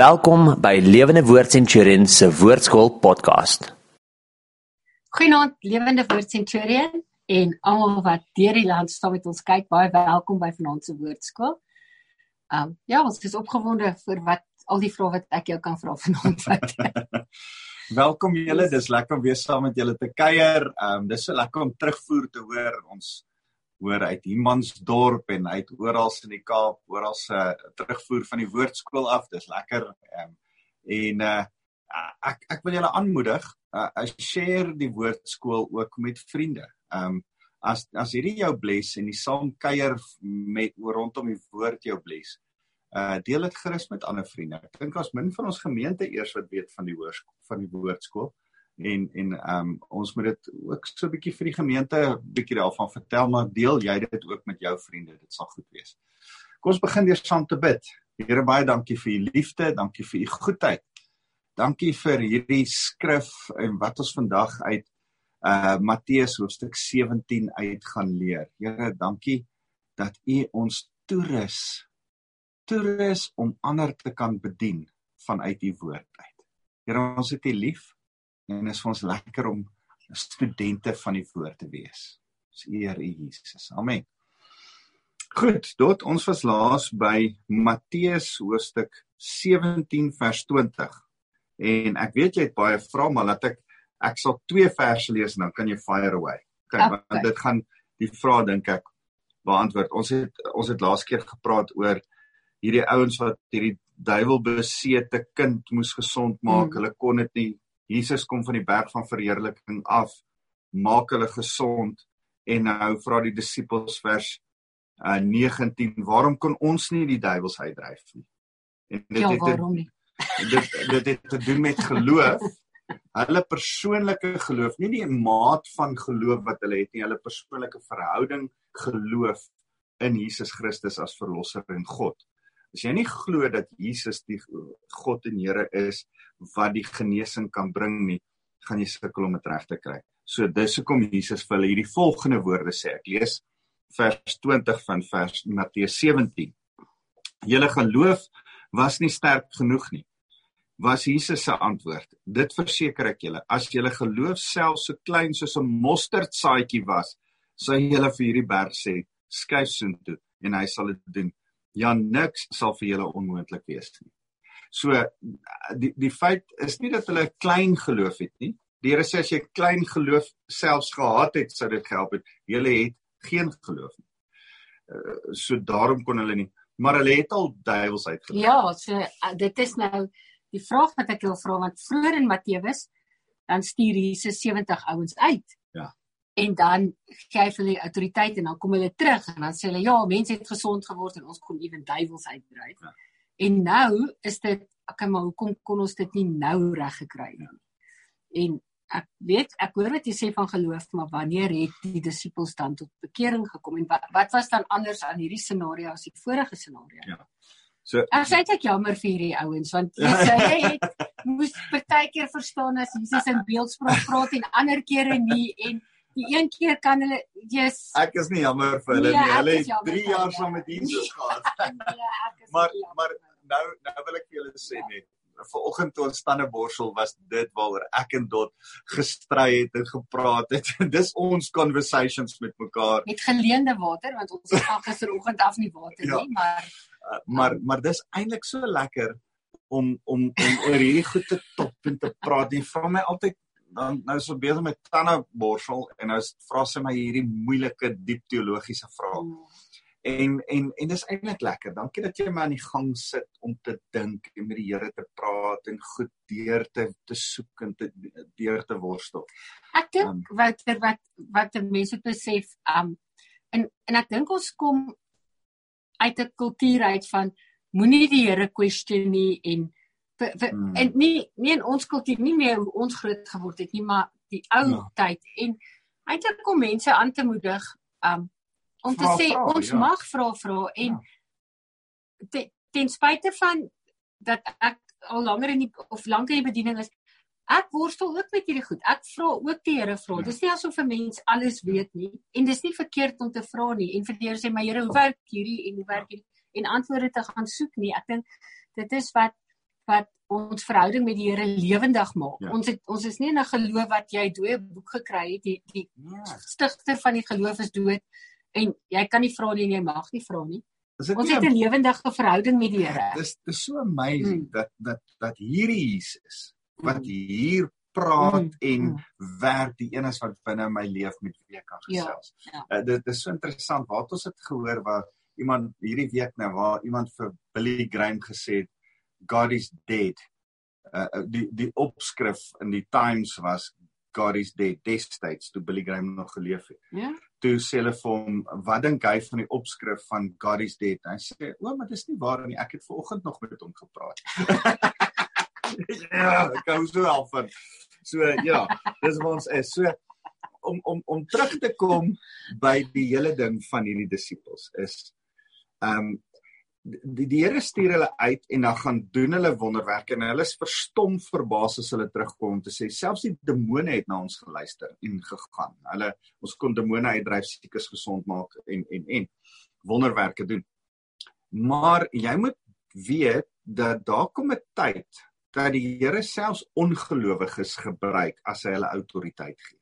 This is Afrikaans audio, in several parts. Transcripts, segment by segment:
Welkom by Lewende Woord Centurion se Woordskool podcast. Goeienaand Lewende Woord Centurion en almal wat deur die land staan met ons kyk, baie welkom by vanaand se Woordskool. Um ja, ons is opgewonde vir wat al die vrae wat ek jou kan vra vanaand. welkom julle, dis lekker om weer saam met julle te kuier. Um dis so lekker om terugvoer te hoor ons hoor uit Humansdorp en uit oral in die Kaap, oral se uh, terugvoer van die woordskool af. Dis lekker. Um, en uh ek ek wil julle aanmoedig, uh share die woordskool ook met vriende. Um as as hierdie jou bless en die saam kuier met rondom die woord jou bless. Uh deel dit gerus met ander vriende. Ek dink as min van ons gemeente eers wat weet van die woordskool van die woordskool en en ehm um, ons moet dit ook so 'n bietjie vir die gemeente bietjie daarvan vertel maar deel jy dit ook met jou vriende dit sal goed wees. Kom ons begin eers saam te bid. Here baie dankie vir u liefde, dankie vir u goedheid. Dankie vir hierdie skrif en wat ons vandag uit uh Matteus hoofstuk 17 uit gaan leer. Here, dankie dat u ons toerus toerus om ander te kan bedien vanuit u woord uit. Here, ons het u lief en is vir ons lekker om studente van die woord te wees. Ons eer U Jesus. Amen. Goed, tot ons was laas by Matteus hoofstuk 17 vers 20. En ek weet jy het baie vrae, maar laat ek ek sal twee verse lees en dan kan jy fire away. Kyk, okay. want dit gaan die vrae dink ek beantwoord. Ons het ons het laas keer gepraat oor hierdie ouens wat hierdie duiwel besete kind moes gesond maak. Mm. Hulle kon dit nie Jesus kom van die berg van verheerliking af, maak hulle gesond en nou vra die disippels vers uh, 19, waarom kon ons nie die duiwels uitdryf nie? En dit ja, waarom nie? Dit dit het te doen met geloof. Hulle persoonlike geloof, nie die maat van geloof wat hulle het nie, hulle persoonlike verhouding geloof in Jesus Christus as verlosser en God. As jy nie glo dat Jesus die God en Here is wat die genesing kan bring nie, gaan jy sukkel om dit reg te kry. So dis hoekom Jesus vir hulle hierdie volgende woorde sê. Ek lees vers 20 van vers Matteus 17. Julle geloof was nie sterk genoeg nie. Was Jesus se antwoord. Dit verseker ek julle, as julle geloof selfs so klein soos 'n mosterdsaadjie was, sou julle vir hierdie berg sê, skuif soontoe en hy sal dit doen ja niks sal vir julle onmoontlik wees nie. So die die feit is nie dat hulle klein geloof het nie. Die Here sê as jy klein geloof selfs gehad het, sou dit gehelp het. Hulle het geen geloof nie. Uh, so daarom kon hulle nie, maar hulle het al duiwels uitgedryf. Ja, so uh, dit is nou die vraag wat ek wil vra want vroeër in Matteus dan stuur Jesus 70 ouens uit. Ja en dan gee hy hulle autoriteit en dan kom hulle terug en dan sê hulle ja, mense het gesond geword en ons kon ewen duiwels uitdryf. Ja. En nou is dit okay, maar hoekom kon ons dit nie nou reg gekry nie? En ek weet ek hoor wat jy sê van geloof, maar wanneer het die disippels dan tot bekering gekom en wat, wat was dan anders aan hierdie scenario as die vorige scenario? Ja. So Ek sê ek jammer vir hierdie ouens want jy sê hy het moes partykeer verstaan as Jesus in beeldspraak praat en ander kere nie en die een keer kan hulle jy's Ek is nie jammer vir hulle nee, nie. Hulle het 3 jaar saam met Jesus gehad. is maar maar nou nou wil ek vir julle sê net vanoggend toe ons stande borsel was dit waaroor ek en Dot gestry het en gepraat het. Dis ons conversations met mekaar. Met geleende water want ons al gisteroggend af nie water ja. nie, maar uh, maar maar dis eintlik so lekker om om om oor hierdie goed te top en te praat. Jy vra my altyd dan nou so besig met tande borsel en nou vra sy my hierdie moeilike diep teologiese vrae. Mm. En en en dis eintlik lekker. Dankie dat jy my aan die gang sit om te dink en met die Here te praat en goed deur te te soek en te deur te worstel. Ek dink um, wat wat wat mense besef um en en ek dink ons kom uit 'n kultuur uit van moenie die Here question nie en vir, vir, hmm. en nie nie in ons kultuur nie meer hoe ons groot geword het nie maar die ou ja. tyd en eintlik kom mense aan te moedig um, om vra, te sê vra, ons ja. mag vra vra en ja. te, ten spyte van dat ek al langer in die of langer in die bediening is ek worstel ook met hierdie goed ek vra ook die Here vra ja. dis nie asof 'n mens alles weet nie en dis nie verkeerd om te vra nie en vir die Here sê my Here hoe werk hierdie en hoe werk hierdie en antwoorde te gaan soek nie ek dink dit is wat wat ons verhouding met die Here lewendig maak. Ja. Ons het ons is nie in 'n geloof wat jy dooie boek gekry het. Die die Ja. stigter van die geloof is dood en jy kan nie vra nie en jy mag nie vra nie. Dit Ons het 'n lewendige verhouding met die Here. Dis dis so amazing Mm. dat dat dat hierdie Jesus wat Mm. hier praat Mm, en mm. werk die een is wat binne my leef met wie ek kan Ja, gesels. ja. Uh, dit is so interessant het ons dit gehoor waar iemand hierdie week nou waar iemand vir Billy Graham gesê het God is dead. Uh, die die opskrif in die Times was God is dead destyds toe Billy Graham nog geleef het. Ja. Toe sê hulle vir hom wat dink hy van die opskrif van God is dead? Hy sê o, maar dis nie waar nie. Ek het ver oggend nog met hom gepraat. ja, ek hou so al van. So ja, dis waar ons is. So om om om terug te kom by die hele ding van hierdie disippels is ehm um, die die Here stuur hulle uit en dan gaan doen hulle wonderwerke en hulle is verstom verbaas as hulle terugkom om te sê selfs die demone het na ons geluister en gegaan. Hulle ons kon demone uitdryf, siekes gesond maak en en en wonderwerke doen. Maar jy moet weet dat daar kom 'n tyd dat die Here selfs ongelowiges gebruik as hy hulle autoriteit gee.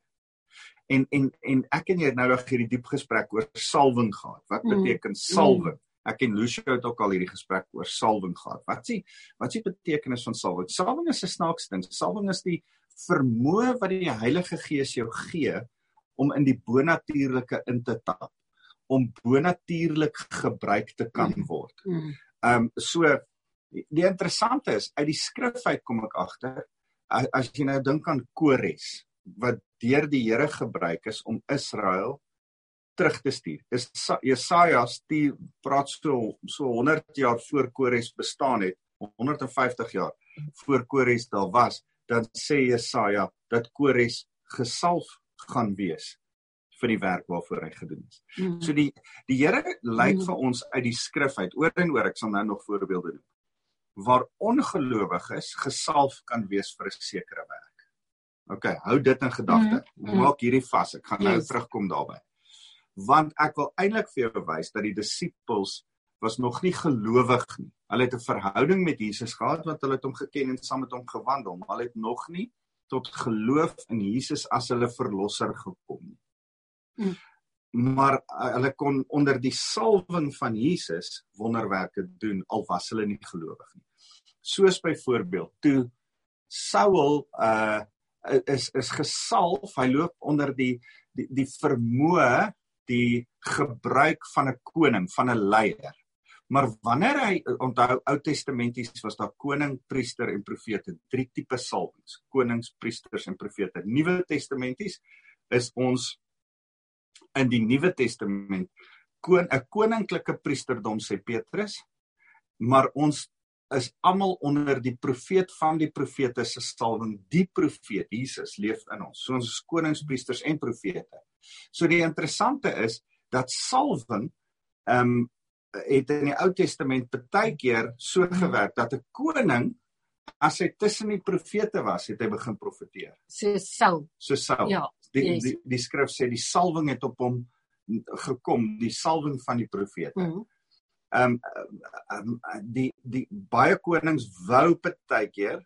En en en ek en jy het nou nog hierdie diep gesprek oor salwing gehad. Wat Mm. beteken salwing? Ek en Lucio het ook al hierdie gesprek oor salwing gehad. Wat sê wat sê betekenis van salwing? Salwing is 'n snaaks ding. Salwing is die vermoë wat die Heilige Gees jou gee om in die bonatuurlike in te tap, om bonatuurlik gebruik te kan word. Mm. Ehm um, so die, interessante is uit die skrif uit kom ek agter as jy nou dink aan Kores wat deur die Here gebruik is om Israel terug te stuur. Jesaja stuur praat so so 100 jaar voor Kores bestaan het, 150 jaar voor Kores daar was, dan sê Jesaja dat Kores gesalf gaan wees vir die werk waarvoor hy gedoen is. Mm. So die die Here lyk Mm. vir ons uit die skrif uit oor en oor ek sal nou nog voorbeelde doen waar ongelowiges gesalf kan wees vir 'n sekere werk. OK, hou dit in gedagte. Mm. Maak hierdie vas. Ek gaan nou Yes. terugkom daarby. Want ek wil eintlik vir jou wys dat die disippels was nog nie gelowig nie. Hulle het 'n verhouding met Jesus gehad want hulle het hom geken en saam met hom gewandel, maar hulle het nog nie tot geloof in Jesus as hulle verlosser gekom nie. Mm. Maar uh, hulle kon onder die salwing van Jesus wonderwerke doen al was hulle nie gelowig nie. Soos byvoorbeeld toe Saul uh is is gesalf, hy loop onder die die die vermoë die gebruik van 'n koning, van 'n leier. Maar wanneer hy onthou Ou Testamenties was daar koning, priester en profete, drie tipe salwings, konings, priesters en profete. Nuwe Testamenties is ons in die Nuwe Testament kon 'n koninklike priesterdom sê Petrus, maar ons is almal onder die profeet van die profete se salwing. Die profeet Jesus leef in ons. So ons is konings, priesters en profete. So die interessante is dat salwing ehm um, het in die Ou Testament baie keer so gewerk dat 'n koning as hy tussen die profete was, het hy begin profeteer. So Saul. So Saul. Ja. Die, yes. die die skrif sê die salwing het op hom gekom, die salwing van die profete. Mm. Ehm um, um, die die baie konings wou baie keer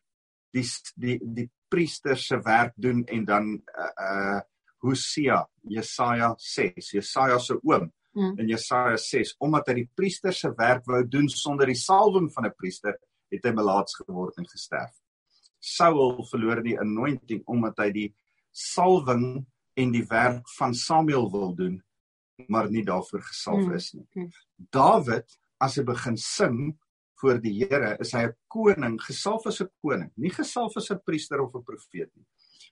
die die die priester se werk doen en dan uh, uh Hosea, Jesaja 6, Jesaja se oom Mm. in Jesaja 6 omdat hy die priester se werk wou doen sonder die salwing van 'n priester, het hy melaats geword en gesterf. Saul verloor die anointing omdat hy die salwing en die werk van Samuel wil doen, maar nie daarvoor gesalf Mm. is nie. Mm. Dawid, as hy begin sing voor die Here, is hy 'n koning, gesalf as 'n koning, nie gesalf as 'n priester of 'n profeet nie.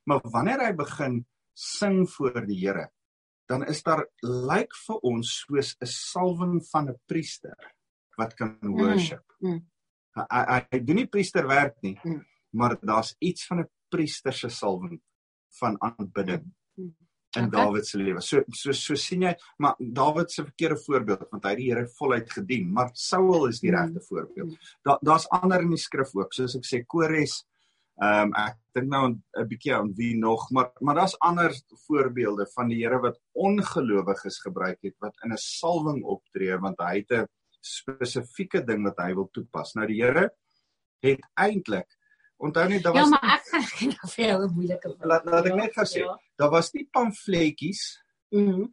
Maar wanneer hy begin sing voor die Here, dan is daar lyk vir ons soos 'n salwing van 'n priester wat kan worship. mm. Hy, hy, hy doen nie priesterwerk nie, Mm. maar daar's iets van 'n priester se salwing van aanbidding Mm. In Okay. Dawid se lewe. So so so sien jy, maar Dawid se verkeerde voorbeeld want hy het die Here voluit gedien, maar Saul is die Mm. regte voorbeeld. Daar daar's ander in die skrif ook, soos ek sê Kores Ehm um, ek dink nou 'n bietjie aan wie nog, maar maar daar's ander voorbeelde van die Here wat ongelowiges gebruik het wat in 'n salwing optree want hy het 'n spesifieke ding wat hy wil toepas. Nou die Here het eintlik onthou net daar Ja, was maar ek gaan geen vir jou 'n moeilike vraag. laat, laat ek net gou sê, Ja. Daar was nie pamfletjies Mhm.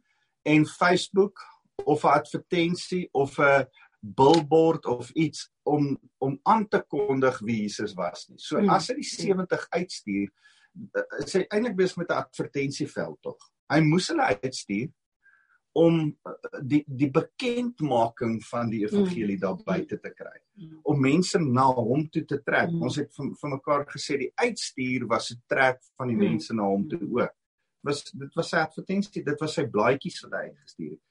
en Facebook of 'n advertensie of 'n billboard of iets om om aan te kondig wie Jesus was nie. So Mm. as hy die 70 uitstuur, eh, is hy eintlik besig met 'n advertensieveld tog. Hy moes hulle uitstuur om eh, die die bekendmaking van die evangelie daar buite te kry Mm. om mense na hom toe te trek. Mm. Ons het vir, vir mekaar gesê die uitstuur was 'n trek van die Mm. mense na hom toe ook. Was dit was sy advertensie, dit was sy blaadjies wat hy uitgestuur het.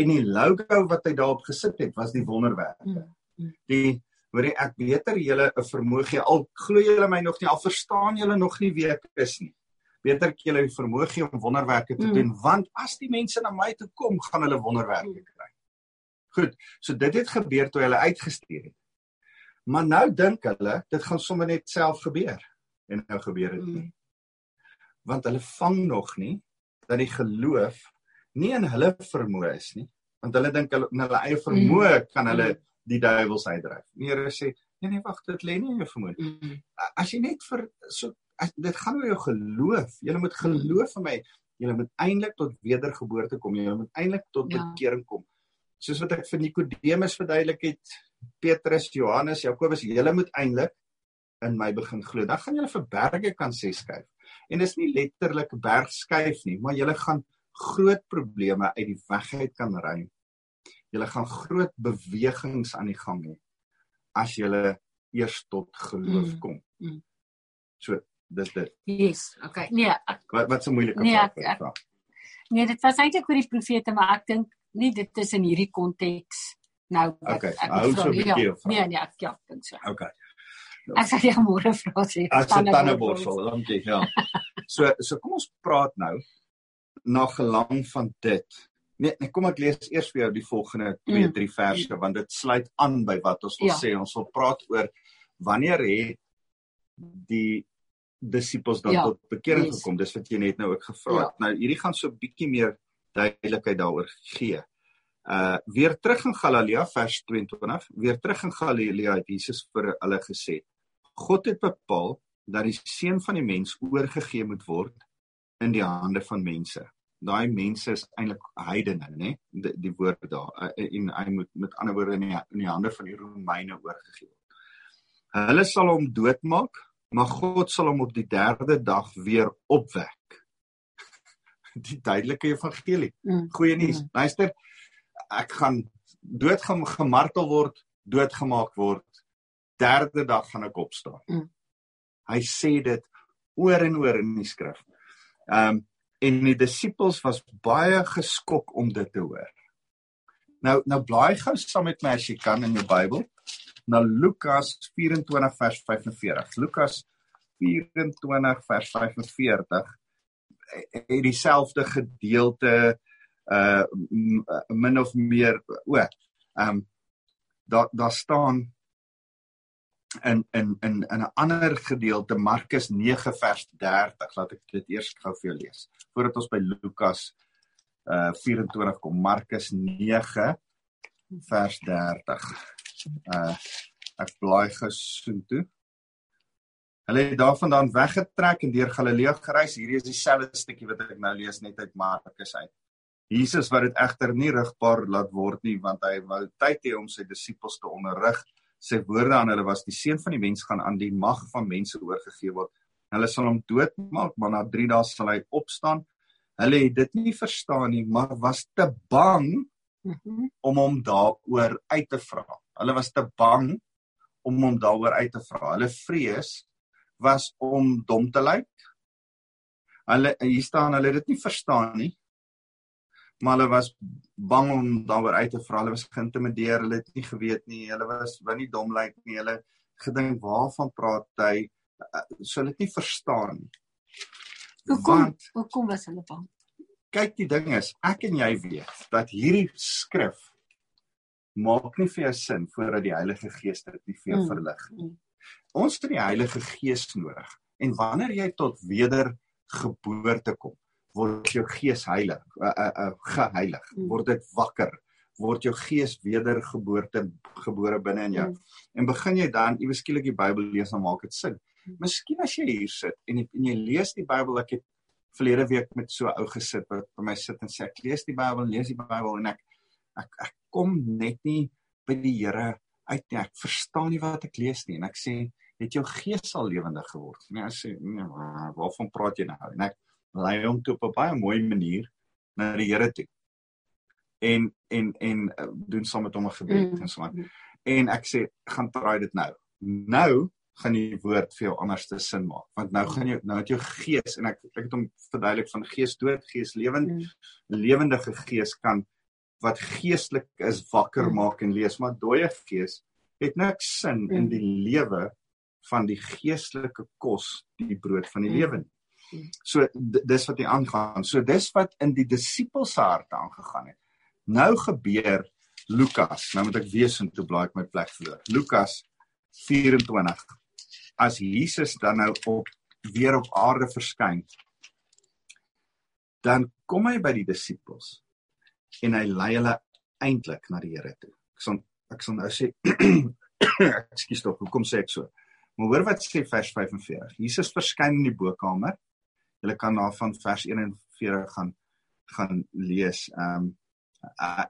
En die logo wat hy daarop gesit het was die wonderwerke. Mm. Mm. Die hoor ek beter julle 'n vermoë gee al glo julle my nog nie al verstaan julle nog nie wie ek is nie. Beter ek julle die vermoë gee om wonderwerke te Mm. doen want as die mense na my toe kom, gaan hulle wonderwerke Mm. kry. Goed, so dit het gebeur toe hulle uitgestuur het. Maar nou dink hulle dit gaan sommer net self gebeur en nou gebeur dit nie. Mm. Want hulle vang nog nie dat die geloof nie in hulle vermoë is nie, want hulle dink hulle in hulle eie vermoë kan hulle die duiwels uitdryf. Die Here sê, nee nee wag, dit lê nie in jou vermoë. Mm. As jy net vir so as, dit gaan oor jou geloof. Jy moet geloof in my. Jy moet eintlik tot wedergeboorte kom. Jy moet eintlik tot Ja. bekering kom. Soos wat ek vir Nikodemus verduidelik het, Petrus, Johannes, Jakobus, julle moet eintlik in my begin glo. Dan gaan julle vir berge kan sê skuif. En dis nie letterlik berg skuif nie, maar julle gaan groot probleme uit die weg uit kan ruim. Julle gaan groot bewegings aan die gang hê as julle eers tot geloof Mm, kom. mm. So, dis dit. Yes, okay. Nee, ek, Wat wat 'n moeilike Nee, vraag ek- ek- nee, dit was eintlik oor die profete, maar ek dink nie dit is in hierdie konteks nou wat Okay, ek so vra 'n nie. bietjie Ja. Nee, nee, ek ja, ek dink so. Okay. Ek sal jou môre vra sê. As 'n tandeborsel, dankie. Ja. So so kom ons praat nou na gelang van dit. Nee, nee, kom ek lees eers vir jou die volgende 2, Mm. 3 verse want dit sluit aan by wat ons wil Ja. sê. Ons wil praat oor wanneer het die disippels dan Ja. tot bekering Yes. gekom. Dis wat jy net nou ook gevra het. Nou hierdie gaan so 'n bietjie meer duidelikheid daaroor gee. Uh weer terug in Galilea vers 22, weer terug in Galilea het Jesus vir hulle gesê: God het bepaal dat die seun van die mens oorgegee moet word in die hande van mense. Daai mense is eintlik heidene, né? Die, die woord daar uh, en hy moet met ander woorde in die, in die hande van die Romeine oorgegee word. Hulle sal hom doodmaak, maar God sal hom op die 3de dag weer opwek. Die duidelike evangelie. Mm. Goeie nuus. Mm. Luister, ek gaan dood gaan gemartel word, doodgemaak word. Derde dag gaan ek opstaan. Mm. Hy sê dit oor en oor in die skrif. Ehm um, en die disippels was baie geskok om dit te hoor. Nou nou blaai gou saam met my as jy kan in jou Bybel na Lukas 24 vers 45. Lukas 24 vers 45 het dieselfde gedeelte uh min of meer o ehm um, daar daar staan in in in in 'n ander gedeelte Markus 9 vers 30 laat ek dit eers gou vir jou lees voordat ons by Lukas uh 24 kom Markus 9 vers 30 uh ek blaai gesoontoe Hulle het daarvandaan weggetrek en deur Galilea gereis. Hierdie is dieselfde stukkie wat ek nou lees net uit Markus uit. Jesus wat dit egter nie rigbaar laat word nie want hy wou tyd hê om sy disippels te onderrig. Sy woorde aan hulle was die seun van die mens gaan aan die mag van mense oorgegee word. Hulle sal hom doodmaak, maar na 3 dae sal hy opstaan. Hulle het dit nie verstaan nie, maar was te bang Mhm. om hom daaroor uit te vra. Hulle was te bang om hom daaroor uit te vra. Hulle vrees was om dom te lyk. Hulle hier staan hulle het dit nie verstaan nie. Maar hulle was bang om daaroor uit te vra. Hulle was geïntimideer, hulle het nie geweet nie. Hulle was wou nie dom lyk nie. Hulle gedink waarvan praat hy? Uh, So hulle het nie verstaan nie. Hoekom? Hoekom was hulle bang? kyk die ding is, ek en jy weet dat hierdie skrif maak nie vir jou sin voordat die Heilige Gees dit nie vir jou Mm. verlig. Mm. Ons het die Heilige Gees nodig. En wanneer jy tot wedergeboorte kom, word jou gees heilig, uh, uh, uh, geheilig, Mm. word dit wakker, word jou gees wedergeboorte gebore binne in jou. Mm. En begin jy dan iewes skielik die Bybel lees dan maak dit sin. Mm. Miskien as jy hier sit en jy, en jy lees die Bybel, ek het verlede week met so 'n ou gesit wat by my sit en sê ek lees die Bybel, lees die Bybel en ek ek ek kom net nie by die Here uit nie. Ek verstaan nie wat ek lees nie en ek sê het jou gees al lewendig geword. Nee, ek sê nee, waarvan praat jy nou? En ek lei hom toe op 'n baie mooi manier na die Here toe. En en en uh, doen saam met hom 'n gebed mm. en so aan. En ek sê gaan probeer dit nou. Nou gaan die woord vir jou anders te sin maak want nou gaan jy nou het jou gees en ek ek het hom verduidelik van gees dood gees lewend mm. lewendige gees kan wat geestelik is wakker mm. maak en lees maar dooie gees het niks sin mm. in die lewe van die geestelike kos die brood van die mm. lewe. So dis wat hier aangaan. So dis wat in die disippels se harte aangegaan het. Nou gebeur Lukas. Nou moet ek wees en toe blaai ek my plek verloor. Lukas 24. As Jesus dan nou op weer op aarde verskyn, dan kom hy by die disippels en hy lei hulle eintlik na die Here toe. Ek sal ek sal nou sê ekskuus tog, hoekom sê ek so? Maar hoor wat sê vers 45. Jesus verskyn in die bokkamer. Julle kan na van vers 41 gaan gaan lees. Ehm um,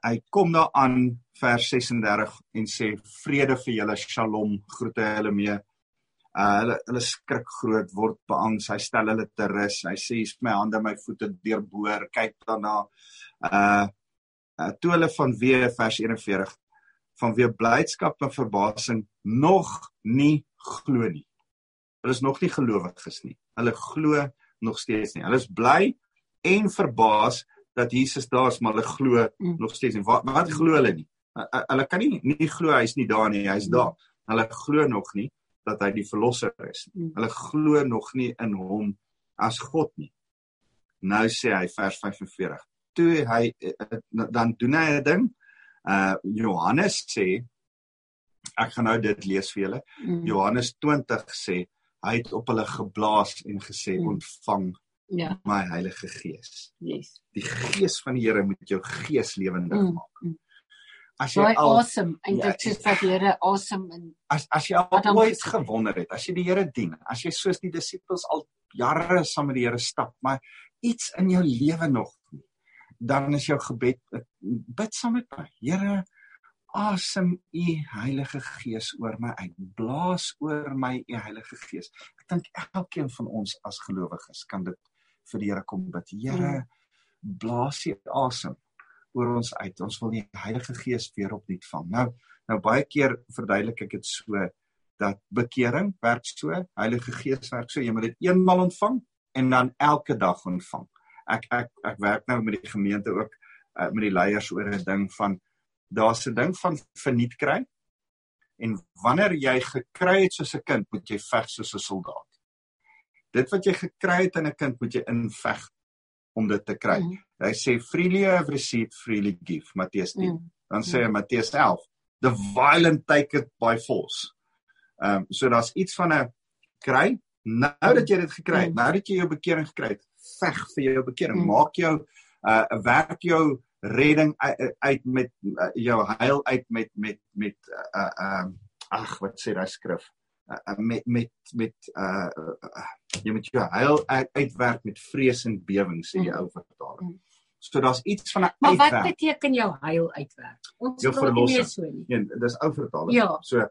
hy kom daar aan vers 36 en sê vrede vir julle, shalom, groete hulle mee. Uh hulle hulle skrik groot word beangs. Hy stel hulle te rus. Hy sê hier's my hande, my voete deurboor. Kyk daarna. Uh, uh toe hulle van weer vers 41 van weer blydskap en verbasing nog nie glo nie. Hulle is nog nie gelowiges nie. Hulle glo nog steeds nie. Hulle is bly en verbaas dat Jesus daar is, maar hulle glo mm. nog steeds nie. Wat wat glo hulle nie? Hulle kan nie nie glo hy's nie daar nie. Hy's daar. Hulle glo nog nie dat hy die verlosser is. Mm. Hulle glo nog nie in hom as God nie. Nou sê hy vers 45. Toe hy eh, eh, dan doen hy 'n ding. Uh Johannes sê ek gaan nou dit lees vir julle. Mm. Johannes 20 sê hy het op hulle geblaas en gesê mm. ontvang ja my Heilige Gees. Yes. Die Gees van die Here moet jou gees lewendig mm. maak. Mm. As jy al awesome en ja, dit is wat die Here awesome en as as jy al ooit gewonder het, as jy die Here dien, as jy soos die disippels al jare saam met die Here stap, maar iets in jou lewe nog nie, dan is jou gebed bid saam met my. Here, asem u Heilige Gees oor my uit. Blaas oor my u Heilige Gees. Ek dink elkeen van ons as gelowiges kan dit vir die Here kom bid. Here, blaas u asem oor ons uit. Ons wil die Heilige Gees weer opnuut vang. Nou, nou baie keer verduidelik ek dit so dat bekering werk so, Heilige Gees werk so, jy moet dit eenmal ontvang en dan elke dag ontvang. Ek ek ek werk nou met die gemeente ook uh, met die leiers oor 'n ding van daar's 'n ding van verniet kry. En wanneer jy gekry het soos 'n kind, moet jy veg soos 'n soldaat. Dit wat jy gekry het in 'n kind, moet jy inveg om dit te kry. Mm. Hy sê freely have received freely give, Matteus 10. Mm. Dan sê hy mm. Matteus 11, the violent take it by force. Ehm um, so daar's iets van 'n kry nou dat jy dit gekry het, mm. nou dat jy jou bekering gekry het, veg vir jou bekering. Mm. Maak jou uh werk jou redding uit met uh, jou heil uit met met met uh uh ag wat sê daai skrif uh, met met met uh, uh jy moet jou heil uit, uitwerk met vrees en bewering sê die mm. ou vertaling. Mm. So daar's iets van 'n uitwerk. Maar wat beteken jou heil uitwerk? Ons nie meer so nie. Nee, dis ou vertaling. Ja. So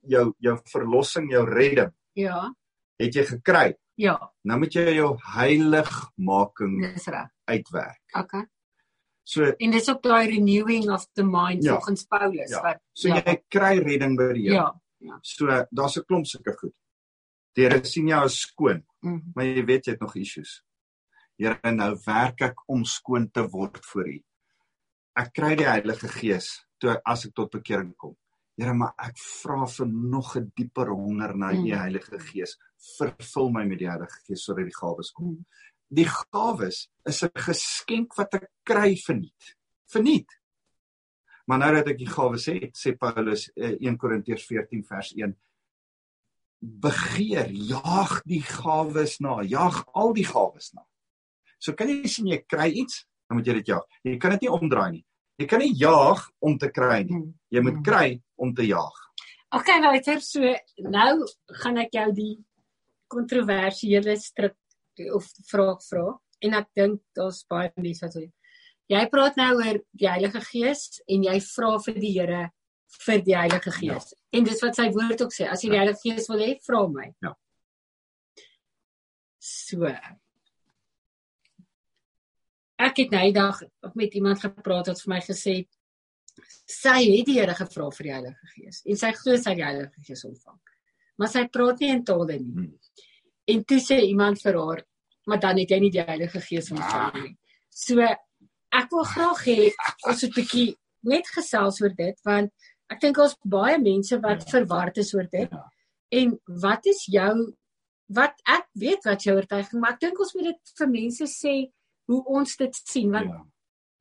jou jou verlossing, jou redding. Ja. Het jy gekry? Ja. Nou moet jy jou heiligmaking uitwerk. Okay. So en dis ook daai renewing of the mind ja, volgens Paulus ja. wat so ja. jy kry redding by die Here. Ja. Ja. So daar's 'n klomp sulke goed. Die Here sien jou as skoon, mm -hmm. maar jy weet jy het nog issues. Here, nou werk ek om skoon te word vir U. Ek kry die Heilige Gees toe as ek tot bekering kom. Here, maar ek vra vir nog 'n dieper honger na U mm -hmm. Heilige Gees. Vervul my met die Heilige Gees sodat die gawes kom. Mm -hmm die gawes is 'n geskenk wat ek kry verniet. Verniet. Maar nou dat ek die gawes het, sê Paulus 1 eh, Korintiërs 14 vers 1 begeer, jaag die gawes na, jaag al die gawes na. So kan jy sien jy kry iets, dan moet jy dit jaag. Jy kan dit nie omdraai nie. Jy kan nie jaag om te kry nie. Hmm. Jy moet kry om te jaag. OK, Wouter, so nou gaan ek jou die kontroversiële strik of vraag vra en ek dink daar's baie mense wat sê jy praat nou oor die Heilige Gees en jy vra vir die Here vir die Heilige Gees. Ja. En dis wat sy woord ook sê, as jy die Heilige Gees wil hê, vra my. Ja. So. Ek het nou eendag met iemand gepraat wat vir my gesê het sy het die Here gevra vir die Heilige Gees en sy glo sy die Heilige Gees ontvang. Maar sy praat nie in tale nie. Hmm. En toe sê iemand vir haar, maar dan het jy nie die Heilige Gees ontvang nie. So ek wil graag hê ons moet 'n bietjie net gesels oor dit want ek dink ons baie mense wat verward is oor dit. Ja. En wat is jou wat ek weet wat jou oortuiging, maar ek dink ons moet dit vir mense sê hoe ons dit sien want Ja.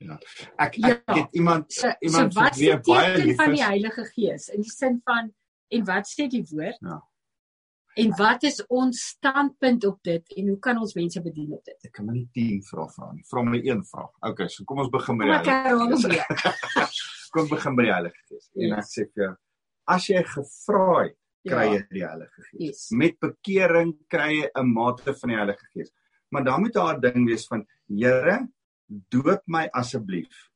Ja. Ek ek Ja. het iemand So, iemand so wat is die baie lief van die is. Heilige Gees in die sin van en wat sê die woord? Ja. En wat is ons standpunt op dit en hoe kan ons mense bedien op dit? Ek kan my nie 10 vrae vra nie. Vra my een vraag. Okay, so kom ons begin Kom die ek Heilige Gees. Kom begin by die Heilige Gees. En ek Yes. sê vir jou, as jy gevra het, kry Ja. jy die Heilige Gees. Yes. Met bekering kry jy 'n mate van die Heilige Gees. Maar dan moet daar 'n ding wees van Here, doop my asseblief.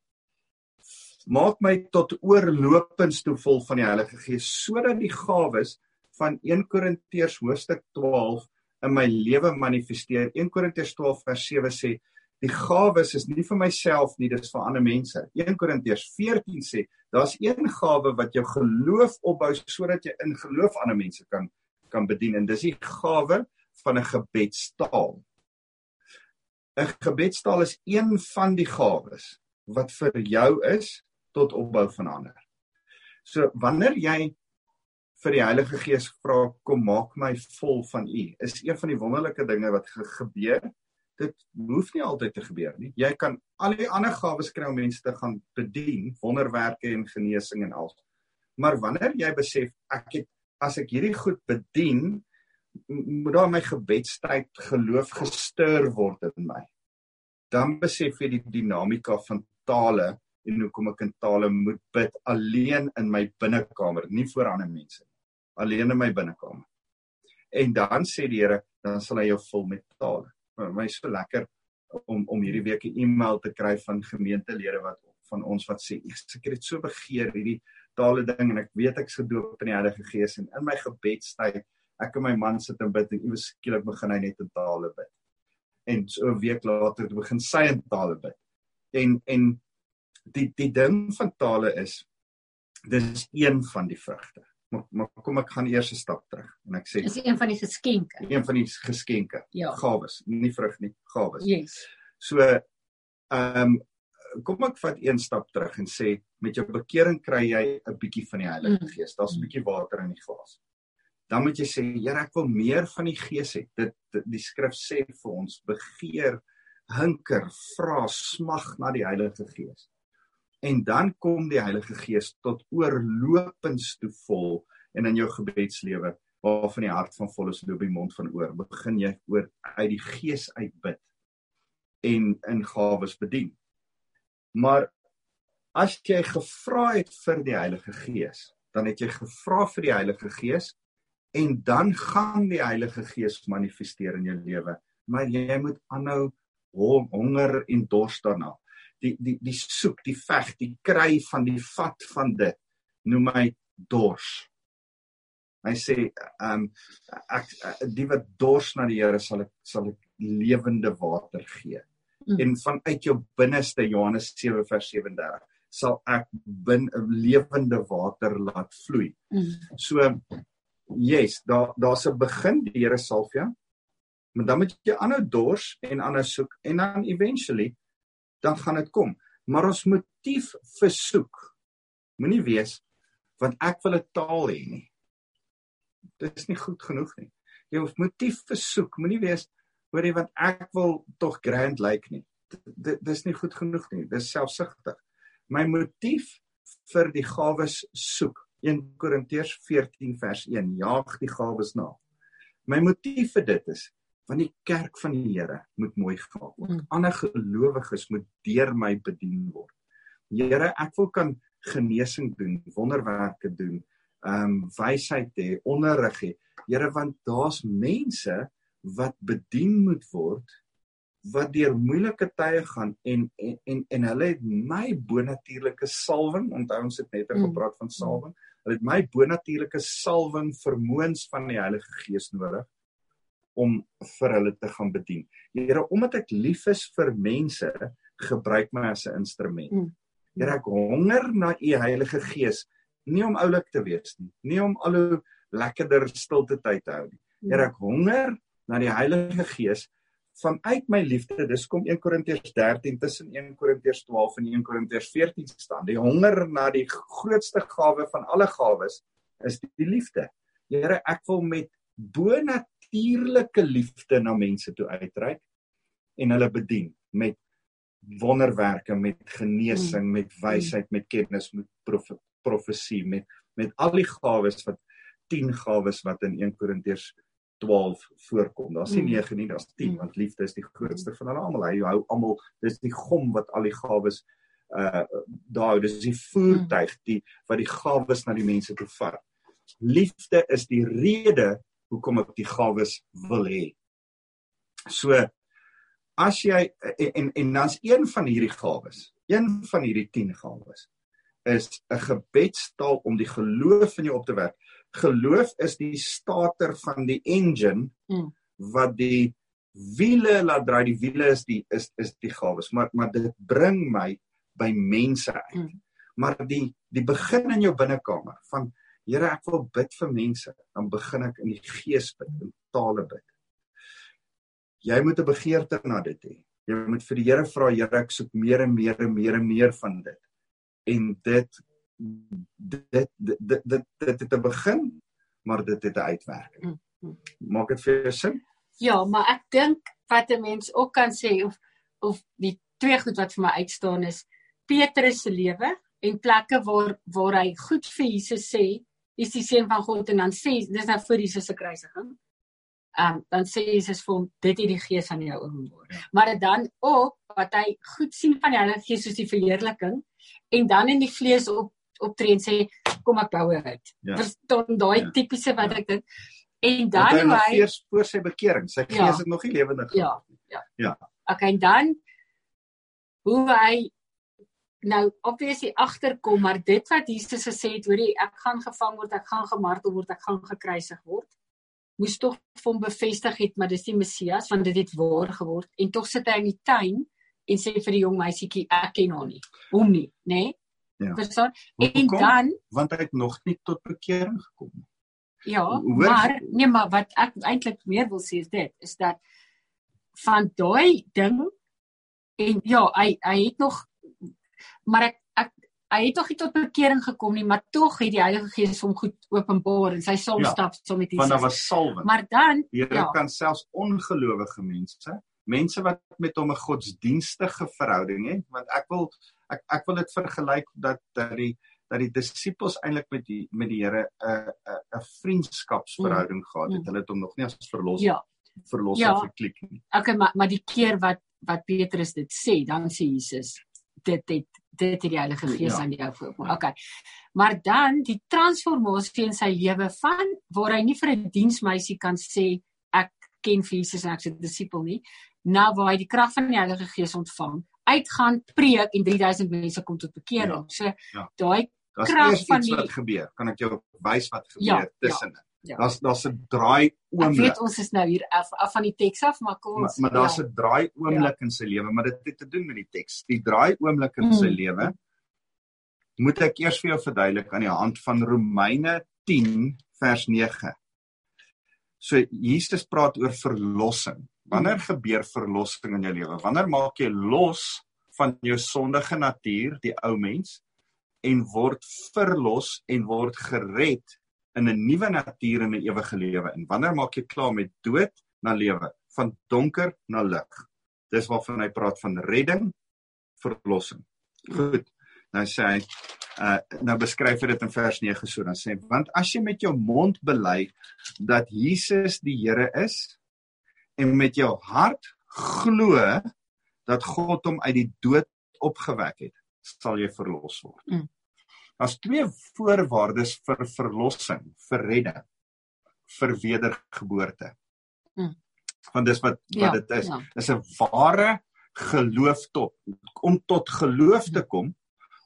Maak my tot oorlopends toe vol van die Heilige Gees sodat die gawes van 1 Korintiërs hoofstuk 12 in my lewe manifesteer. 1 Korintiërs 12 vers 7 sê die gawes is nie vir myself nie, dis vir ander mense. 1 Korintiërs 14 sê daar's een gawe wat jou geloof opbou sodat jy in geloof ander mense kan kan bedien en dis die gawe van 'n gebedstaal. 'n Gebedstaal is een van die gawes wat vir jou is tot opbou van ander. So wanneer jy vir die Heilige Gees vra kom maak my vol van U, is een van die wonderlike dinge wat ge gebeur. Dit hoef nie altyd te gebeur nie. Jy kan al die ander gawes kry om mense te gaan bedien, wonderwerke en genesing en al. Maar wanneer jy besef ek het as ek hierdie goed bedien, moet daar my gebedstyd geloof gestuur word in my. Dan besef jy die dinamika van tale en hoekom ek in tale moet bid alleen in my binnekamer, nie voor ander mense nie. Alleen in my binnekamer. En dan sê die Here, dan sal hy jou vul met tale. Vir my is so lekker om om hierdie week 'n e-mail te kry van gemeentelede wat van ons wat sê ek het dit so begeer hierdie tale ding en ek weet ek's gedoop in die Heilige Gees en in my gebedstyd ek en my man sit en bid en iewes skielik begin hy net in tale bid. En so 'n week later begin sy in tale bid. En en die die ding van tale is dis een van die vrugte. Maar, maar kom ek gaan eers 'n stap terug en ek sê Is een van die geskenke. een van die geskenke, Ja. gawes, nie vrug nie, gawes. Yes. So ehm um, kom ek vat een stap terug en sê met jou bekering kry jy 'n bietjie van die Heilige Mm. Gees. Daar's 'n bietjie water in die glas. Dan moet jy sê, Here, ek wil meer van die Gees hê. Dit, dit die skrif sê vir ons, begeer, hinker, vra, smag na die Heilige Gees. En dan kom die Heilige Gees tot oorlopends toe vol en in jou gebedslewe waarvan die hart van vol is loop die mond van oor begin jy oor uit die gees uit bid en in gawes bedien. Maar as jy gevra het vir die Heilige Gees, dan het jy gevra vir die Heilige Gees en dan gaan die Heilige Gees manifesteer in jou lewe. Maar jy moet aanhou hon- honger en dors daarna. Die die die soek, die veg, die kry van die vat van dit noem hy dors. Hy sê ehm um, ek die wat dors na die Here sal ek sal ek lewende water gee. Mm. En vanuit jou binneste Johannes 7 vers 37 sal ek bin lewende water laat vloei. Mm. So yes, daar daar's 'n begin die Here salf jou. Maar dan moet jy aanhou dors en aanhou soek en dan eventually dan gaan dit kom. Maar ons motief vir soek moenie wees want ek wil 'n taal hê nie. Dit is nie goed genoeg nie. Jou motief vir soek moenie wees hoorie want ek wil tog grand lyk nie. Dit dis nie goed genoeg nie. Dis selfsugtig. My motief vir die gawes soek 1 Korintiërs 14 vers 1 jaag die gawes na. My motief vir dit is want die kerk van die Here moet mooi gemaak word. Mm. Ander gelowiges moet deur my bedien word. Here, ek wil kan genesing doen, wonderwerke doen, ehm um, wysheid hê, onderrig hê. Here, want daar's mense wat bedien moet word wat deur moeilike tye gaan en en en, en hulle het my bonatuurlike salwing, onthou ons het net mm. gepraat van salwing. Hulle het my bonatuurlike salwing vermoëns van die Heilige Gees nodig om vir hulle te gaan bedien. Here, omdat ek lief is vir mense, gebruik my as 'n instrument. Mm. Here, ek honger na u Heilige Gees, nie om oulik te wees nie, nie om al hoe lekkerder stilte tyd te hou nie. Here, ek honger na die Heilige Gees vanuit my liefde dis kom 1 Korintiërs 13 tussen 1 Korintiërs 12 en 1 Korintiërs 14 staan die honger na die grootste gawe van alle gawes is die liefde Here ek wil met bonatuurlike liefde na mense toe uitreik en hulle bedien met wonderwerke met genesing met wysheid met kennis met prof profesie met met al die gawes wat 10 gawes wat in 1 Korintiërs 12 voorkom. Daar's nie 9 mm. nie, daar's 10 mm. want liefde is die grootste van hulle almal. Hy hou almal, dis die gom wat al die gawes uh daar, dis die voertuig die wat die gawes na die mense toe vat. Liefde is die rede hoekom ek die gawes wil hê. So as jy en en dan's een van hierdie gawes, een van hierdie 10 gawes is 'n gebedstaal om die geloof in jou op te werk geloof is die starter van die engine mm. wat die wiele laat draai die wiele is die is is die gawes maar maar dit bring my by mense uit mm. maar die die begin in jou binnekamer van Here ek wil bid vir mense dan begin ek in die gees bid in tale bid jy moet 'n begeerte na dit hê jy moet vir die Here vra Here ek soek meer en meer en meer en meer van dit en dit dit dit dit dit dit het 'n begin maar dit het 'n uitwerking. Mm, mm. Maak dit vir jou sin? Ja, maar ek dink wat 'n mens ook kan sê of of die twee goed wat vir my uitstaan is Petrus se lewe en plekke waar waar hy goed vir Jesus sê, is die seun van God en dan sê dis nou voor Jesus se kruisiging. Ehm um, dan sê Jesus vir hom dit het die gees aan jou oorword. Ja. Maar dan ook wat hy goed sien van die Heilige Gees soos die verheerliking en dan in die vlees op optree en sê kom ek bou uit. Ja. Verstaan daai ja. tipiese wat ja. ek dink. En dan hoe hy eers voor sy bekering, sy ja. gees het nog nie lewendig ja. ja. Ja. Okay, en dan hoe hy nou obviously agterkom, maar dit wat Jesus gesê het, hoorie, ek gaan gevang word, ek gaan gemartel word, ek gaan gekruisig word moes tog vir hom bevestig het maar dis die Messias want dit het waar geword en tog sit hy in die tuin en sê vir die jong meisietjie ek ken hom nie hom nie nê nee? Ja. Verstaan? En kom, dan want hy het nog nie tot bekering gekom. Ja, Hoor, maar nee, maar wat ek eintlik meer wil sê is dit is dat van daai ding en ja, hy hy het nog maar ek ek hy het nog nie tot bekering gekom nie, maar tog het die Heilige Gees hom goed openbaar en sy saam ja, stap saam met Jesus. Want daar was salwing. Maar dan jy ja. kan selfs ongelowige mense, mense wat met hom 'n godsdienstige verhouding het, want ek wil ek ek wil dit vergelyk dat dat die dat die disippels eintlik met die met die Here 'n 'n 'n vriendskapsverhouding mm. gehad het. Mm. Hulle het hom nog nie as verlosser ja. verlosser ja. verklik nie. Okay, maar maar die keer wat wat Petrus dit sê, dan sê Jesus dit het dit het die Heilige Gees ja. aan jou voorkom. Okay. Maar dan die transformasie in sy lewe van waar hy nie vir 'n diensmeisie kan sê ek ken Jesus en ek's 'n disipel nie, na waar hy die krag van die Heilige Gees ontvang uitgaan preek en 3000 mense kom tot bekering. Ja, so ja. daai krag van die wat gebeur, kan ek jou wys wat gebeur ja, tussen. Ja. Ja. Daar's daar's 'n draai oomblik. Ek weet ons is nou hier af, af van die teks af, maar kom ons Maar, maar daar's 'n ja. draai oomblik ja. in sy lewe, maar dit het te doen met die teks. Die draai oomblik in mm. sy lewe moet ek eers vir jou verduidelik aan die hand van Romeine 10 vers 9. So Jesus praat oor verlossing. Wanneer gebeur verlossing in jou lewe? Wanneer maak jy los van jou sondige natuur, die ou mens, en word verlos en word gered in 'n nuwe natuur en 'n ewige lewe? En wanneer maak jy klaar met dood na lewe, van donker na lig? Dis waarvan hy praat van redding, verlossing. Goed. Nou sê hy uh nou beskryf hy dit in vers 9 so dan sê want as jy met jou mond bely dat Jesus die Here is en met jou hart glo dat God hom uit die dood opgewek het, sal jy verlos word. Mm. Daar's twee voorwaardes vir verlossing, vir redding, vir wedergeboorte. Mm. Want dis wat Ja, wat dit is. ja. Dis 'n ware geloof tot om tot geloof te kom,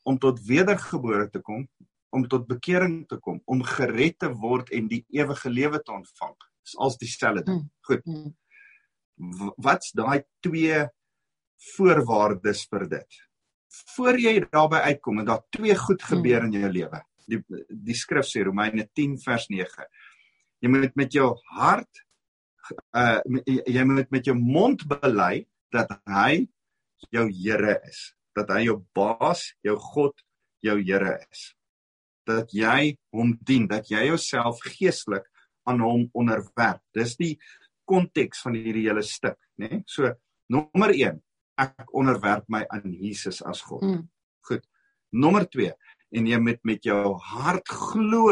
om tot wedergeboorte te kom, om tot bekering te kom, om gered te word en die ewige lewe te ontvang. Dis als dieselfde ding. Mm. Goed. Mm. W- Wat's daai twee voorwaardes vir dit? Voor jy daarby uitkom en daar twee goed gebeur in jou lewe. Die die skrif sê Romeine 10 vers 9. Jy moet met jou hart uh jy moet met jou mond bely dat hy jou Here is, dat hy jou baas, jou God, jou Here is. Dat jy hom dien, dat jy jouself geestelik aan hom onderwerp. Dis die konteks van hierdie hele stuk, né? Nee? So nommer 1, ek onderwerp my aan Jesus as God. Mm. Goed. Nommer 2, en jy moet met jou hart glo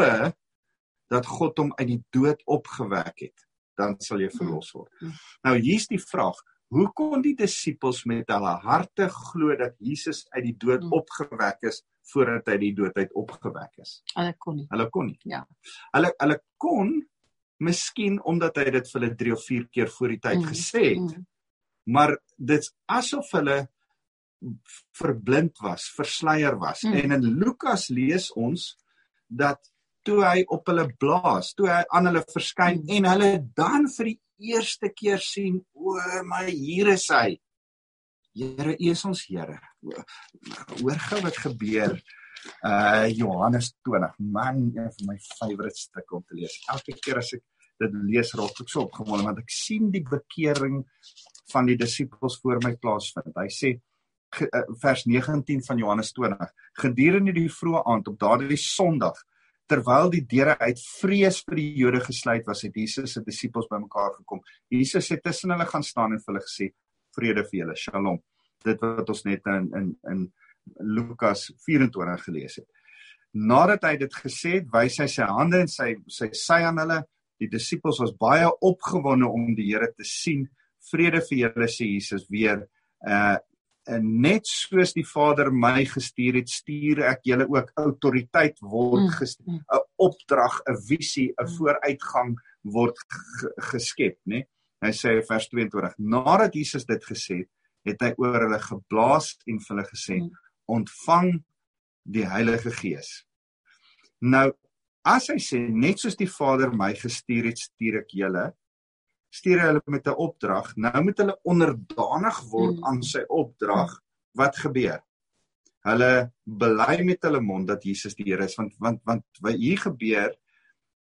dat God hom uit die dood opgewek het, dan sal jy verlos word. Mm. Nou hier's die vraag, hoe kon die disippels met hulle harte glo dat Jesus uit die dood Mm. opgewek is voordat hy die dood uit opgewek is? Hulle kon nie. Hulle kon nie. Ja. Hulle hulle kon miskien omdat hy dit vir hulle 3 of 4 keer voor die tyd Mm, gesê het, Mm. Maar dit's asof hulle verblind was, versleier was. Mm. En in Lukas lees ons dat toe hy op hulle blaas, toe hy aan hulle verskyn Mm. en hulle dan vir die eerste keer sien, o my hier is hy. Here, U is ons Here. Hoor gou wat gebeur. Uh Johannes 20. Man, een van my favourite stukke om te lees. Elke keer as ek dit lees, raak ek so opgewonde want ek sien die bekering van die disippels voor my plaasvind. Hy sê uh, vers 19 van Johannes 20. Gedurende die vroeë aand op daardie Sondag terwyl die deure uit vrees vir die Jode gesluit was, het Jesus se disippels bymekaar gekom. Jesus het tussen hulle gaan staan en vir hulle gesê: "Vrede vir julle. Shalom." Dit wat ons net in in in Lukas 24 gelees het. Nadat hy dit gesê het, wys hy sy hande en sy sy sy aan hulle. Die disippels was baie opgewonde om die Here te sien. Vrede vir julle sê Jesus weer. Uh net soos die Vader my gestuur het, stuur ek julle ook autoriteit word Mm, gestuur. mm. 'n opdrag, 'n visie, 'n Mm. vooruitgang word ge geskep, né? Hy sê vers 22: Nadat Jesus dit gesê het, het hy oor hulle geblaas en vir hulle gesê: Mm. "Ontvang die Heilige Gees." Nou, as hy sê net soos die Vader my gestuur het, stuur ek julle, stuur hy hulle met 'n opdrag. Nou moet hulle onderdanig word Mm. aan sy opdrag. Wat gebeur? Hulle bely met hulle mond dat Jesus die Here is want want want wat hier gebeur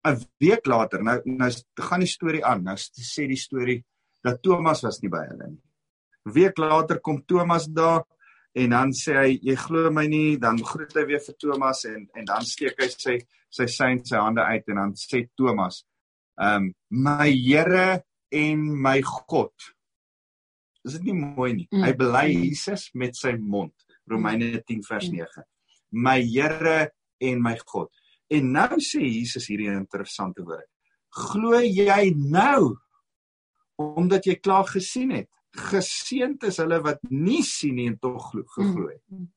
'n week later nou nou gaan die storie aan. Nou sê die storie dat Thomas was nie by hulle nie. 'n Week later kom Thomas daar en dan sê hy jy glo my nie, dan groet hy weer vir Thomas en en dan steek hy sy sy sy sy hande uit en dan sê Thomas, ehm um, my Here en my God. Is dit nie mooi nie? Mm. Hy bely Jesus met sy mond. Romeine 10 vers Mm. 9. My Here en my God. En nou sê Jesus hierdie interessante woorde. Glo jy nou omdat jy klaar gesien het? Geseënd is hulle wat nie sien nie en tog glo geglo het. Mm.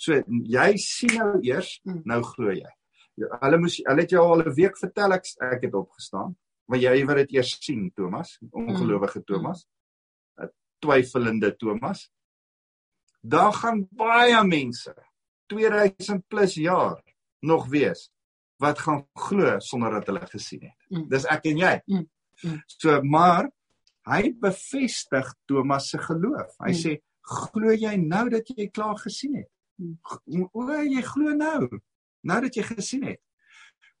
So jy sien nou eers, Mm. nou glo jy. Hulle moes hulle het jou al 'n week vertel ek ek het opgestaan, maar jy wil dit eers sien, Thomas, ongelowige Thomas. 'n Twyfelende Thomas. Daar gaan baie mense 2000 plus jaar nog wees wat gaan glo sonder dat hulle gesien het. Mm. Dis ek en jy. Mm. Mm. So maar hy bevestig Thomas se geloof. Hy Mm. sê glo jy nou dat jy klaar gesien het? Mm. O, jy glo nou. Nou dat jy gesien het.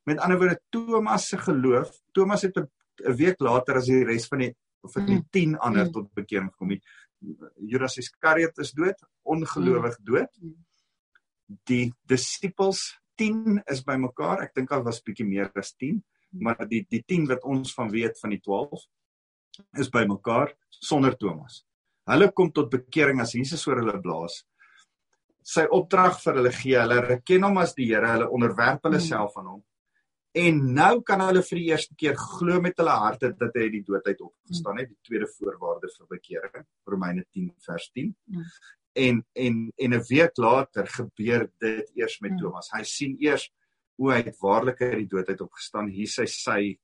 Met ander woorde Thomas se geloof, Thomas het 'n week later as die res van die van die Mm. 10 ander Mm. tot bekering gekom het. Judas Iskariot is dood, ongelowig dood. Mm. Die disippels 10 is bymekaar. Ek dink al was bietjie meer as 10, Mm. maar die die 10 wat ons van weet van die 12 is bymekaar sonder Thomas. Hulle kom tot bekering as Jesus oor hulle blaas. Sy opdrag vir hulle gee, hulle erken hom as die Here, hulle onderwerp hulle Mm. self aan hom. En nou kan hulle vir die eerste keer glo met hulle harte dat hy uit die dood uit opgestaan het, die tweede voorwaarde vir bekering, Romeine 10 vers 10. Mm. en en en 'n week later gebeur dit eers met Mm. Thomas. Hy sien eers hoe hy het waarlik uit die dood uit opgestaan. Hier sy sy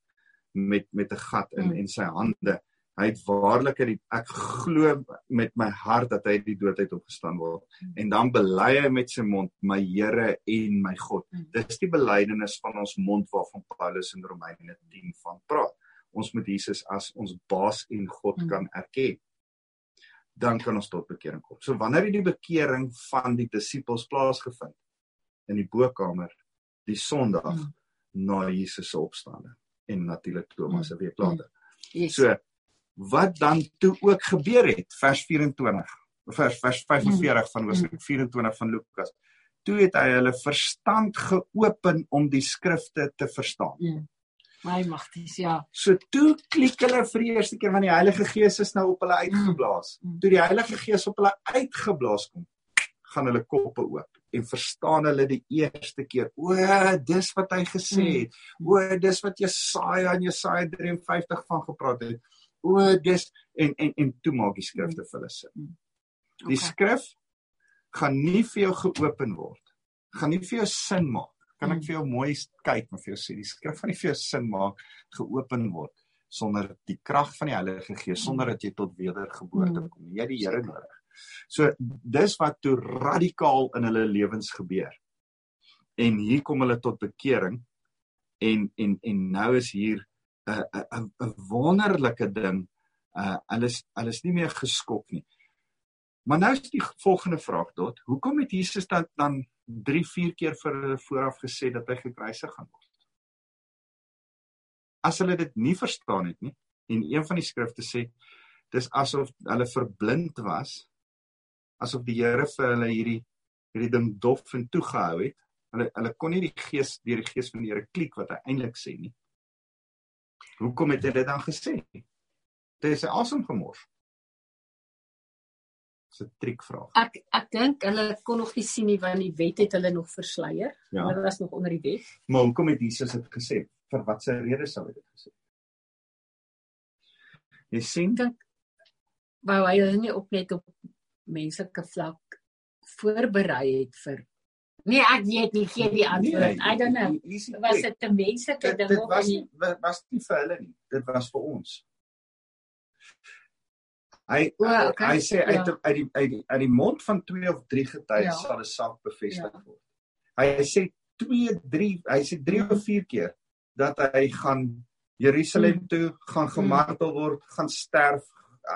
met met 'n gat in Mm. en sy hande. Hy het waarlik uit ek glo met my hart dat hy uit die dood uit opgestaan word. Mm. En dan bely hy met sy mond my Here en my God. Mm. Dis die belydenis van ons mond waarvan Paulus in Romeine 10 van praat. Ons moet Jesus as ons baas en God Mm. kan erken. Dan kan ons tot bekering kom. So wanneer het die bekering van die disippels plaasgevind in die bokkamer die Sondag Mm. na Jesus se opstanding en natuurlik Thomas 'n week Mm. later. Yes. So wat dan toe ook gebeur het vers 24 vers vers 45 van hoofstuk 24 van Lukas. Toe het hy hulle verstand geopen om die skrifte te verstaan. Mm. My magties, ja. So toe klik hulle vir die eerste keer want die Heilige Gees is nou op hulle uitgeblaas. Mm. Toe die Heilige Gees op hulle uitgeblaas kom, gaan hulle koppe oop en verstaan hulle die eerste keer. O, dis wat hy gesê het. O, dis wat Jesaja en Jesaja 53 van gepraat het. O, dis en en en toe maak die skrifte vir hulle sin. Die Okay. skrif gaan nie vir jou geopen word. Gaan nie vir jou sin maak. Kan ek Mm. vir jou mooi kyk en vir jou sê die skrif gaan nie vir jou sin maak geopen word sonder die krag van die Heilige Gees, sonder dat jy tot wedergeboorte Mm. kom. Jy het die Here nodig. So dis wat toe radikaal in hulle lewens gebeur. En hier kom hulle tot bekering en en en nou is hier 'n 'n 'n wonderlike ding. Uh hulle is hulle is nie meer geskok nie. Maar nou is die volgende vraag tot, hoekom het Jesus dan dan 3, 4 keer vir hulle vooraf gesê dat hy gekruisig gaan word? As hulle dit nie verstaan het nie en een van die skrifte sê dis asof hulle verblind was, asof die Here vir hulle hierdie hierdie ding dof en toegehou het. Hulle hulle kon nie die gees deur die gees van die Here klik wat hy eintlik sê nie. Hoekom het hy dit dan gesê? Dit is 'n asem gemors. Dis 'n triekvraag. Ek ek dink hulle kon nog nie sien nie want die wet het hulle nog versleier. Ja. Hulle was nog onder die wet. Maar hoekom het Jesus dit gesê? Vir watter rede sou hy dit gesê? Jy sien dink wou hy hulle nie op net op menslike vlak voorberei het vir Nee, ek weet nie gee die antwoord. I don't know. hier is Was dit 'n menslike dit, ding dit of was nie? nie wa- was nie vir hulle nie. Dit was vir ons. Hy O, okay, hy sê uit ja. uit die uit die uit die mond van twee of drie getuies Ja. sal 'n saak bevestig Ja. word. Hy sê 2 3 hy sê 3 Mm. of 4 keer dat hy gaan Jerusalem Mm. toe gaan gemartel word, gaan sterf.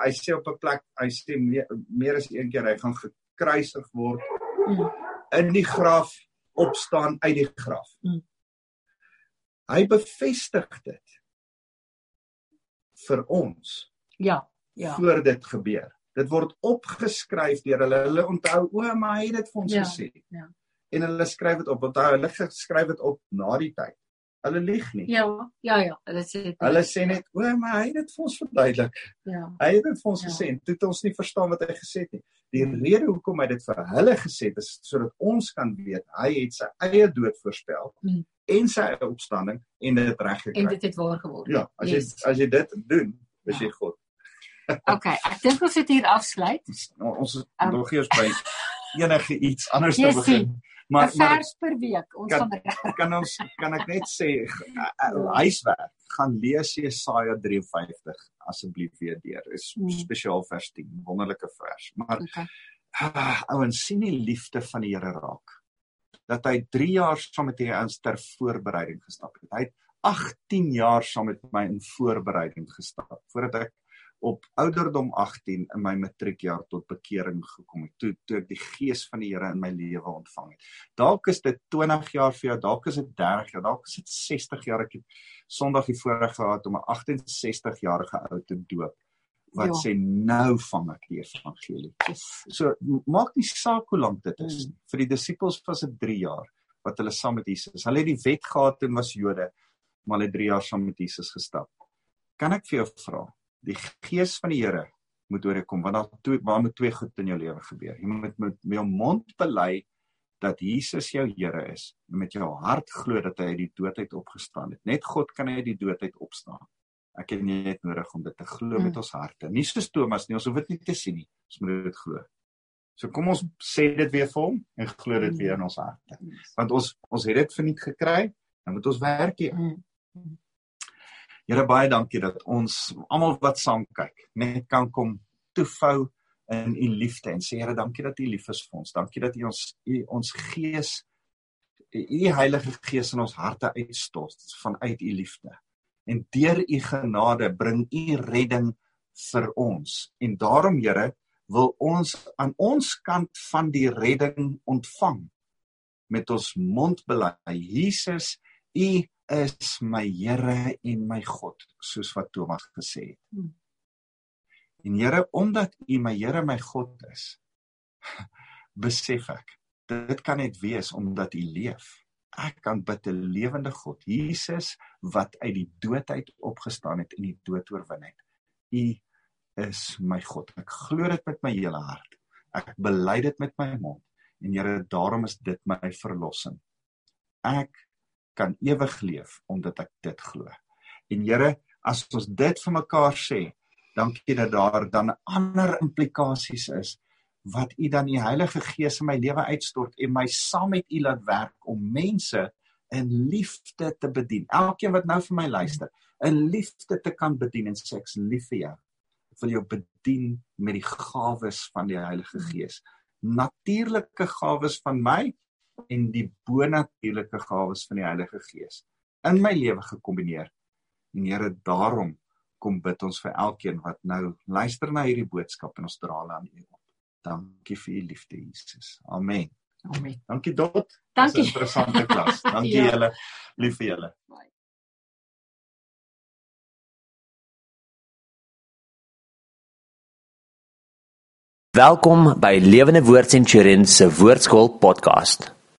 Hy sê op 'n plek, hy sê meer, meer as een keer hy gaan gekruisig word Mm. In die graf opstaan uit die graf. Mm. Hy bevestig dit vir ons Ja, ja. voor dit gebeur. Dit word opgeskryf deur hulle. Hulle onthou, o, maar hy het dit vir ons Ja, gesê. ja. En hulle skryf dit op. Onthou, hulle skryf dit op na die tyd. Hulle lieg nie. Ja, ja, ja. Hulle sê dit. Hulle sê net, o, maar hy het dit vir ons verduidelik. ja. Hy het dit vir ons Ja. gesê en toe het ons nie verstaan wat hy gesê het nie. Die rede hoekom hy dit vir hulle gesê het is sodat ons kan weet hy het sy eie dood voorspel Mm. en sy opstanding en dit reg gekry. En dit het waar geword. Ja, as Yes. jy as jy dit doen, is Ja. jy God. Okay, ek dink ons het hier afsluit. Nou, ons is Um, nog eers by enige iets anders te Yes, begin. Maar 'n vers per week. Ons Kan- gaan kan ons kan ek net sê Ja. huiswerk gaan lees Jesaja 53 asseblief weer deur. Is Mm. spesiaal vers 10, wonderlike vers. Maar Okay. ah, ouens sien die liefde van die Here raak. Dat hy 3 jaar saam met hierdie ouens ter voorbereiding gestap het. Hy het 18 jaar saam met my in voorbereiding gestap voordat ek op ouderdom 18 in my matriekjaar tot bekering gekom het. Toe toe ek die gees van die Here in my lewe ontvang het. Dalk is dit 20 jaar vir jou, dalk is dit 30 jaar, dalk is dit 60 jaar. Ek het Sondag die voorreg gehad om 'n 68 jarige ou te doop wat Ja. sê nou vang ek die evangelie. So maak nie saak hoe lank dit is Mm. Vir die disippels was dit 3 jaar wat hulle saam met Jesus. Hulle het die wet gehad en was Jode, maar hulle het 3 jaar saam met Jesus gestap. Kan ek vir jou vra? Die gees van die Here moet oor jou kom want daar twee waar moet twee goed in jou lewe gebeur. Jy moet met, met jou mond bely dat Jesus jou Here is en met jou hart glo dat hy uit die dood uit opgestaan het. Net God kan uit die dood uit opstaan. Ek het nodig om dit te glo Mm. met ons harte. Nie soos Thomas nie, ons hoef dit nie te sien nie. Ons moet dit glo. So kom ons sê dit weer vir hom en glo dit weer in ons harte. Want ons ons het dit verniet gekry, dan moet ons werk hier. Here baie dankie dat ons almal wat saam kyk net kan kom toefou in u liefde en sê Here dankie dat u lief is vir ons. Dankie dat u ons u ons gees u Heilige Gees in ons harte uitstort vanuit u liefde. En deur u genade bring u redding vir ons. En daarom Here wil ons aan ons kant van die redding ontvang met ons mond bely Jesus u is my Here en my God soos wat Thomas gesê het. Hmm. En Here omdat u my Here my God is besef ek dit kan net wees omdat u leef. Ek kan bid 'n lewende God, Jesus wat uit die dood uit opgestaan het en die dood oorwin het. U is my God. Ek glo dit met my hele hart. Ek bely dit met my mond en Here, daarom is dit my verlossing. Ek kan ewig leef omdat ek dit glo. En Here, as ons dit vir mekaar sê, dankie dat daar dan ander implikasies is wat U dan die Heilige Gees in my lewe uitstort en my saam met U laat werk om mense in liefde te bedien. Elkeen wat nou vir my luister, in liefde te kan bedien en sê ek's lief vir jou wil jou bedien met die gawes van die Heilige. Gees. Natuurlike gawes van my en die bonatuurlike gawes van die Heilige Gees in my lewe gekombineer. En Here, daarom kom bid ons vir elkeen wat nou luister na hierdie boodskap en ons dra hulle aan U op. Dankie vir U liefde, Jesus. Amen. Amen. Dankie Dot. Dankie. Interessante klas. Dankie ja. julle. Lief vir julle. Bye. Welkom by Lewende Woord Centurion se Woordskool podcast.